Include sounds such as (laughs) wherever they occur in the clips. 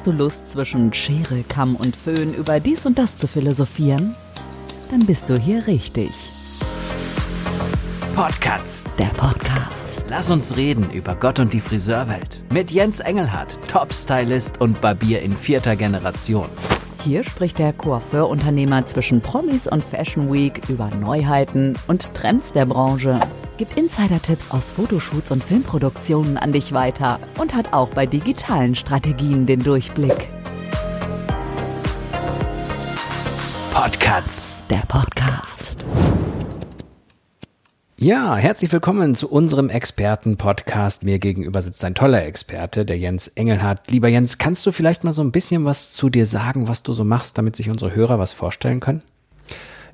Hast du Lust, zwischen Schere, Kamm und Föhn über dies und das zu philosophieren? Dann bist du hier richtig. Podcasts. Der Podcast. Lass uns reden über Gott und die Friseurwelt. Mit Jens Engelhardt, Top-Stylist und Barbier in vierter Generation. Hier spricht der Coiffeur-Unternehmer zwischen Promis und Fashion Week über Neuheiten und Trends der Branche, gibt Insider-Tipps aus Fotoshoots und Filmproduktionen an dich weiter und hat auch bei digitalen Strategien den Durchblick. Podcasts. Der Podcast. Ja, herzlich willkommen zu unserem Experten-Podcast. Mir gegenüber sitzt ein toller Experte, der Jens Engelhardt. Lieber Jens, kannst du vielleicht mal so ein bisschen was zu dir sagen, was du so machst, damit sich unsere Hörer was vorstellen können?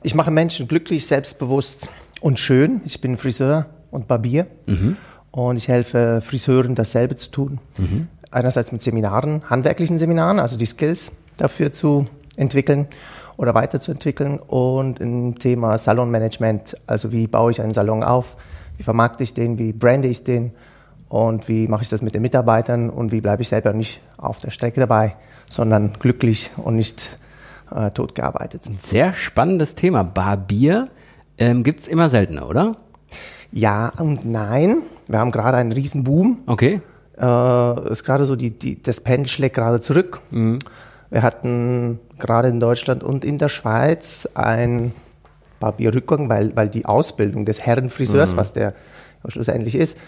Ich mache Menschen glücklich, selbstbewusst und schön. Ich bin Friseur und Barbier mhm. und ich helfe Friseuren, dasselbe zu tun. Mhm. Einerseits mit Seminaren, handwerklichen Seminaren, also die Skills dafür zu entwickeln oder weiterzuentwickeln und ein Thema Salonmanagement, also wie baue ich einen Salon auf, wie vermarkte ich den, wie brande ich den und wie mache ich das mit den Mitarbeitern und wie bleibe ich selber nicht auf der Strecke dabei, sondern glücklich und nicht äh, tot gearbeitet. Sehr spannendes Thema. Barbier ähm, gibt es immer seltener, oder? Ja und nein. Wir haben gerade einen riesen Boom. Okay. Äh, ist gerade so, die, die, das Pendel schlägt gerade zurück. Mhm. Wir hatten gerade in Deutschland und in der Schweiz ein Barbierrückgang, weil, weil die Ausbildung des Herrenfriseurs, mhm. was der schlussendlich ist,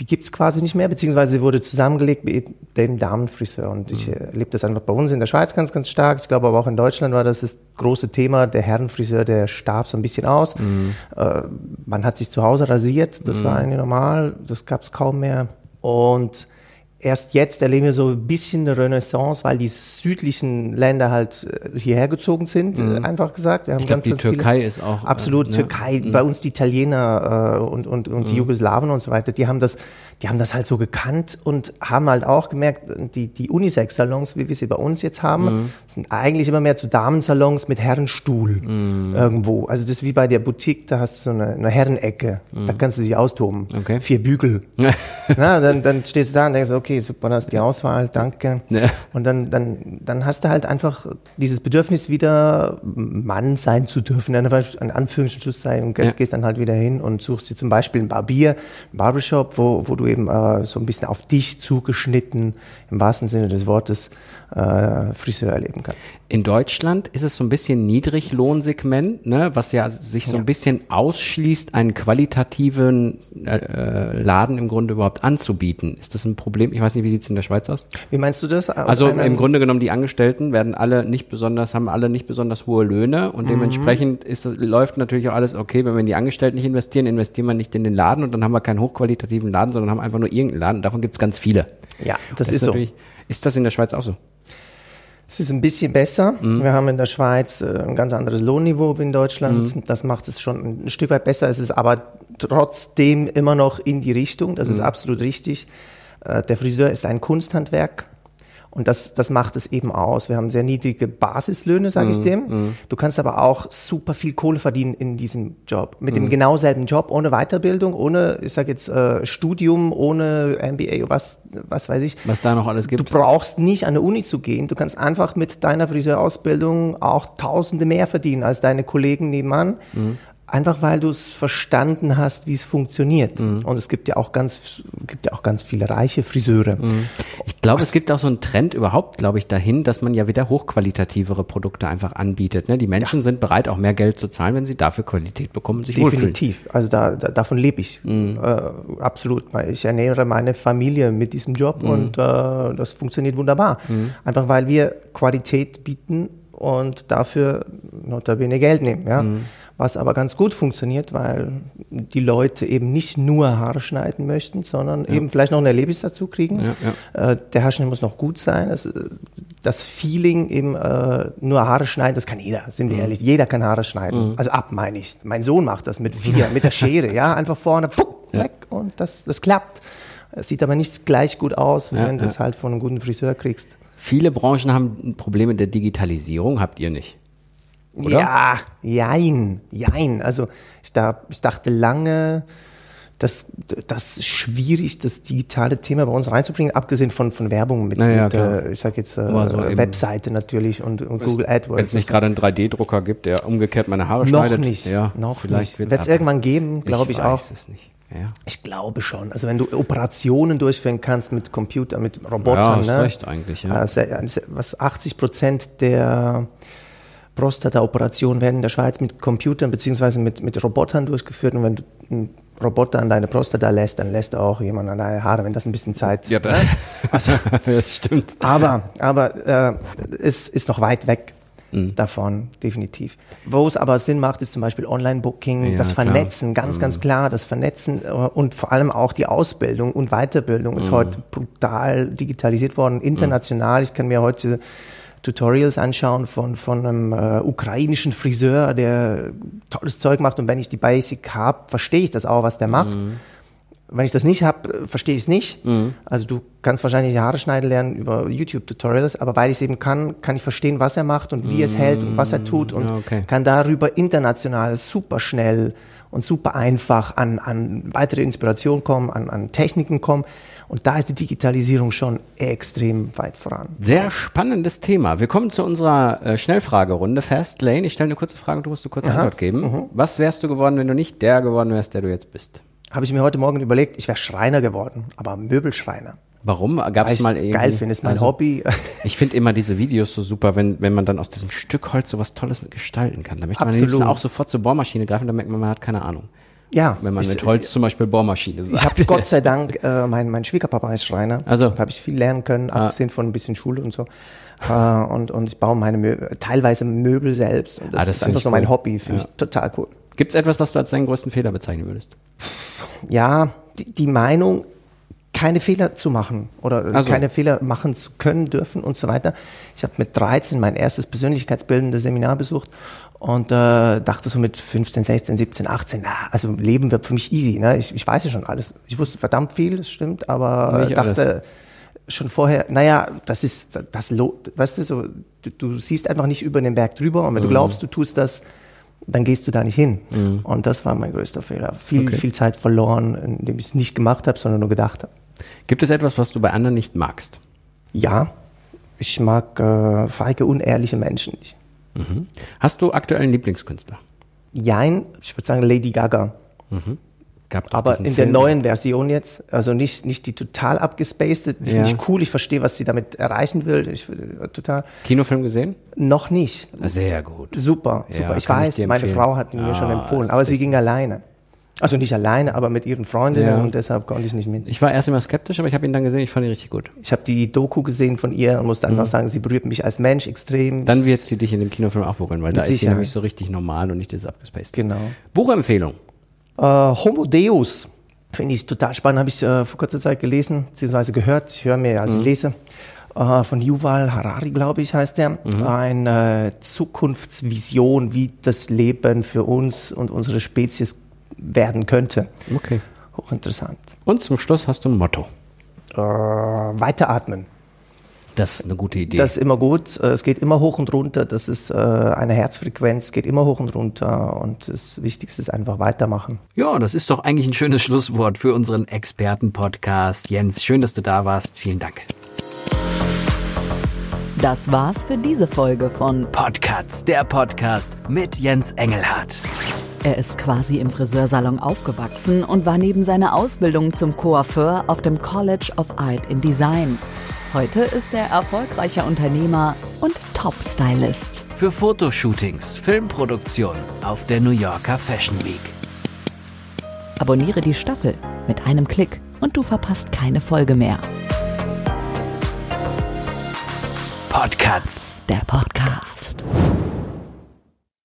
die gibt es quasi nicht mehr, beziehungsweise sie wurde zusammengelegt mit dem Damenfriseur. Und ich mhm. erlebe das einfach bei uns in der Schweiz ganz, ganz stark. Ich glaube aber auch in Deutschland war das das große Thema. Der Herrenfriseur, der starb so ein bisschen aus. Mhm. Äh, man hat sich zu Hause rasiert, das mhm. war eigentlich normal, das gab es kaum mehr. Und erst jetzt erleben wir so ein bisschen eine Renaissance, weil die südlichen Länder halt äh, hierher gezogen sind, mhm. einfach gesagt. Wir haben ich glaube, die Türkei viele, ist auch. Absolut, äh, Türkei, mhm. bei uns die Italiener äh, und, und, und die mhm. Jugoslawen und so weiter, die haben das die haben das halt so gekannt und haben halt auch gemerkt, die, die Unisex-Salons, wie wir sie bei uns jetzt haben, mhm. sind eigentlich immer mehr zu Damensalons mit Herrenstuhl mhm. irgendwo. Also das ist wie bei der Boutique, da hast du so eine, eine Herrenecke, da kannst du dich austoben. Okay. Vier Bügel. (laughs) Na, dann, dann stehst du da und denkst, okay, super, da hast die Auswahl, danke. Ja. Und dann, dann, dann hast du halt einfach dieses Bedürfnis wieder, Mann sein zu dürfen, in Anführungsschlusszeichen, und ja. gehst dann halt wieder hin und suchst dir zum Beispiel ein Barbier, ein Barbershop, wo, wo du eben äh, so ein bisschen auf dich zugeschnitten, im wahrsten Sinne des Wortes, äh, Friseur erleben kannst. In Deutschland ist es so ein bisschen Niedriglohnsegment, ne, was ja sich so ein bisschen ausschließt, einen qualitativen äh, äh, Laden im Grunde überhaupt anzubieten. Ist das ein Problem? Ich weiß nicht, wie sieht's in der Schweiz aus? Wie meinst du das? Aus also im Grunde genommen, die Angestellten werden alle nicht besonders, haben alle nicht besonders hohe Löhne und mhm. dementsprechend ist, läuft natürlich auch alles okay, wenn wir in die Angestellten nicht investieren, investieren wir nicht in den Laden und dann haben wir keinen hochqualitativen Laden, sondern haben einfach nur irgendeinen Laden. Davon gibt's ganz viele. Ja, das, das ist so. Ist das in der Schweiz auch so? Es ist ein bisschen besser. Mhm. Wir haben in der Schweiz äh, ein ganz anderes Lohnniveau wie in Deutschland. Mhm. Das macht es schon ein Stück weit besser. Es ist aber trotzdem immer noch in die Richtung. Das mhm. ist absolut richtig. Äh, der Friseur ist ein Kunsthandwerk. Und das, das macht es eben aus. Wir haben sehr niedrige Basislöhne, sage mm, ich dem. Mm. Du kannst aber auch super viel Kohle verdienen in diesem Job. Mit mm. dem genau selben Job, ohne Weiterbildung, ohne, ich sage jetzt, äh, Studium, ohne MBA, was, was weiß ich. Was da noch alles gibt. Du brauchst nicht an eine Uni zu gehen. Du kannst einfach mit deiner Friseurausbildung auch Tausende mehr verdienen als deine Kollegen nebenan. Einfach weil du es verstanden hast, wie es funktioniert. Mhm. Und es gibt ja auch ganz, gibt ja auch ganz viele reiche Friseure. Mhm. Ich glaube, es gibt auch so einen Trend überhaupt, glaube ich, dahin, dass man ja wieder hochqualitativere Produkte einfach anbietet. Ne? Die Menschen ja. sind bereit, auch mehr Geld zu zahlen, wenn sie dafür Qualität bekommen, sich Definitiv. Wohlfühlen. Also da, da, davon lebe ich. Mhm. Äh, absolut. Ich ernähre meine Familie mit diesem Job mhm. und äh, das funktioniert wunderbar. Mhm. Einfach weil wir Qualität bieten und dafür notabene Geld nehmen. Ja? Was aber ganz gut funktioniert, weil die Leute eben nicht nur Haare schneiden möchten, sondern ja. eben vielleicht noch ein Erlebnis dazu kriegen. Ja, ja. Äh, der Haarschnitt muss noch gut sein. Das, das Feeling eben äh, nur Haare schneiden, das kann jeder, sind wir mhm. ehrlich. Jeder kann Haare schneiden. Mhm. Also ab meine ich. Mein Sohn macht das mit vier, mit der Schere, ja, einfach vorne, pfuck, weg und das, das klappt. Es sieht aber nicht gleich gut aus, wenn du es halt von einem guten Friseur kriegst. Viele Branchen haben Probleme der Digitalisierung, habt ihr nicht? Oder? Ja, jein, jein. Also ich, da, ich dachte lange, das, das ist schwierig, das digitale Thema bei uns reinzubringen, abgesehen von, von Werbung mit, Naja, mit äh, ich sag jetzt, äh, Aber so eben- Webseite natürlich und, und Google AdWords. Wenn es nicht gerade einen 3D-Drucker gibt, der umgekehrt meine Haare noch schneidet. nicht, ja, noch vielleicht nicht. wird es irgendwann geben, glaube ich, auch. weiß es nicht. Ja. Ich glaube schon. Also wenn du Operationen durchführen kannst mit Computer, mit Ja, Robotern, hast ne? recht eigentlich, ja. Äh, was 80 Prozent der Prostata-Operationen werden in der Schweiz mit Computern beziehungsweise mit, mit Robotern durchgeführt. Und wenn du einen Roboter an deine Prostata lässt, dann lässt er auch jemand an deine Haare, wenn das ein bisschen Zeit. Ja, das, Also, (laughs) das stimmt. aber aber äh, es ist noch weit weg. Mhm. Davon, definitiv. Wo es aber Sinn macht, ist zum Beispiel Online-Booking, Ja, das klar. Mhm. Vernetzen, ganz, ganz klar, das Vernetzen äh, und vor allem auch die Ausbildung und Weiterbildung Mhm. ist heute brutal digitalisiert worden, international. Ich kann mir heute Tutorials anschauen von, von einem äh, ukrainischen Friseur, der tolles Zeug macht und wenn ich die Basic habe, verstehe ich das auch, was der macht. Mhm. Wenn ich das nicht habe, verstehe ich es nicht. Also du kannst wahrscheinlich die Haare schneiden lernen über YouTube-Tutorials, aber weil ich es eben kann, kann ich verstehen, was er macht und wie er es hält und was er tut und okay. kann darüber international super schnell und super einfach an, an weitere Inspiration kommen, an, an Techniken kommen. Und da ist die Digitalisierung schon extrem weit voran. Sehr spannendes Thema. Wir kommen zu unserer äh, Schnellfragerunde. Fast Lane, ich stelle eine kurze Frage und du musst eine kurze Antwort geben. Mhm. Was wärst du geworden, wenn du nicht der geworden wärst, der du jetzt bist? Habe ich mir heute Morgen überlegt, ich wäre Schreiner geworden, aber Möbelschreiner. Warum? Gab es mal irgendwie? geil finde, ist mein also, Hobby. (laughs) Ich finde immer diese Videos so super, wenn, wenn man dann aus diesem Stück Holz so was Tolles mit gestalten kann. Da möchte man am liebsten auch sofort zur Bohrmaschine greifen, da merkt man, man hat keine Ahnung. Ja, Wenn man ich, mit Holz zum Beispiel Bohrmaschine sagt. Ich habe Gott sei Dank, (laughs) äh, mein, mein Schwiegerpapa ist Schreiner. Also. Da habe ich viel lernen können, abgesehen von ein bisschen Schule und so. Äh, und, und ich baue meine Mö teilweise Möbel selbst. Und das, Ah, das ist einfach so mein cool. Hobby, finde Ja. ich total cool. Gibt es etwas, was du als deinen größten Fehler bezeichnen würdest? Ja, die, die Meinung, keine Fehler zu machen oder Also. keine Fehler machen zu können, dürfen und so weiter. Ich habe mit 13 mein erstes persönlichkeitsbildendes Seminar besucht und äh, dachte so mit 15, 16, 17, 18, na, also Leben wird für mich easy. Ne? Ich, ich weiß ja schon alles. Ich wusste verdammt viel, das stimmt, aber Nicht dachte schon vorher, naja, das ist das, lo- weißt du, so, du, du siehst einfach nicht über den Berg drüber und wenn du Mhm. glaubst, du tust das, dann gehst du da nicht hin. Und das war mein größter Fehler. Viel, Okay. viel Zeit verloren, indem ich es nicht gemacht habe, sondern nur gedacht habe. Gibt es etwas, was du bei anderen nicht magst? Ja, ich mag äh, feige, unehrliche Menschen nicht. Hast du aktuell einen Lieblingskünstler? Jein, ich würde sagen Lady Gaga. Gab Aber in der Film. neuen Version jetzt, also nicht, nicht die total abgespacede, die Ja. finde ich cool, ich verstehe, was sie damit erreichen will. Ich, äh, total. Kinofilm gesehen? Noch nicht. Sehr gut. Super, Ja, super. ich kann ich weiß, dir meine. Frau hat ihn mir Ah, schon empfohlen, aber sie ging alleine. Also nicht alleine, aber mit ihren Freundinnen Ja. und deshalb konnte ich nicht mit. Ich war erst immer skeptisch, aber ich habe ihn dann gesehen, ich fand ihn richtig gut. Ich habe die Doku gesehen von ihr und musste einfach sagen, sie berührt mich als Mensch extrem. Mhm. Dann wird sie dich in dem Kinofilm auch berühren, weil da ist sie Sicherheit. nämlich so richtig normal und nicht dieses abgespaced. Genau. Buchempfehlung. Äh, Homo Deus finde ich total spannend, habe ich äh, vor kurzer Zeit gelesen, beziehungsweise gehört. Ich höre mir, als ich lese. Äh, von Yuval Harari, glaube ich, heißt der. Eine Zukunftsvision, wie das Leben für uns und unsere Spezies werden könnte. Okay. Hochinteressant. Und zum Schluss hast du ein Motto. Äh, weiteratmen. Das ist eine gute Idee. Das ist immer gut. Äh, Es geht immer hoch und runter. Das ist äh, eine Herzfrequenz, geht immer hoch und runter. Und das Wichtigste ist einfach weitermachen. ja, das ist doch eigentlich ein schönes Schlusswort für unseren Experten-Podcast. Jens, schön, dass du da warst. Vielen Dank. Das war's für diese Folge von Podcasts, der Podcast mit Jens Engelhardt. Er ist quasi im Friseursalon aufgewachsen und war neben seiner Ausbildung zum Coiffeur auf dem College of Art in Design. Heute ist er erfolgreicher Unternehmer und Top-Stylist. Für Fotoshootings, Filmproduktion auf der New Yorker Fashion Week. Abonniere die Staffel mit einem Klick und du verpasst keine Folge mehr. Podcasts. Der Podcast.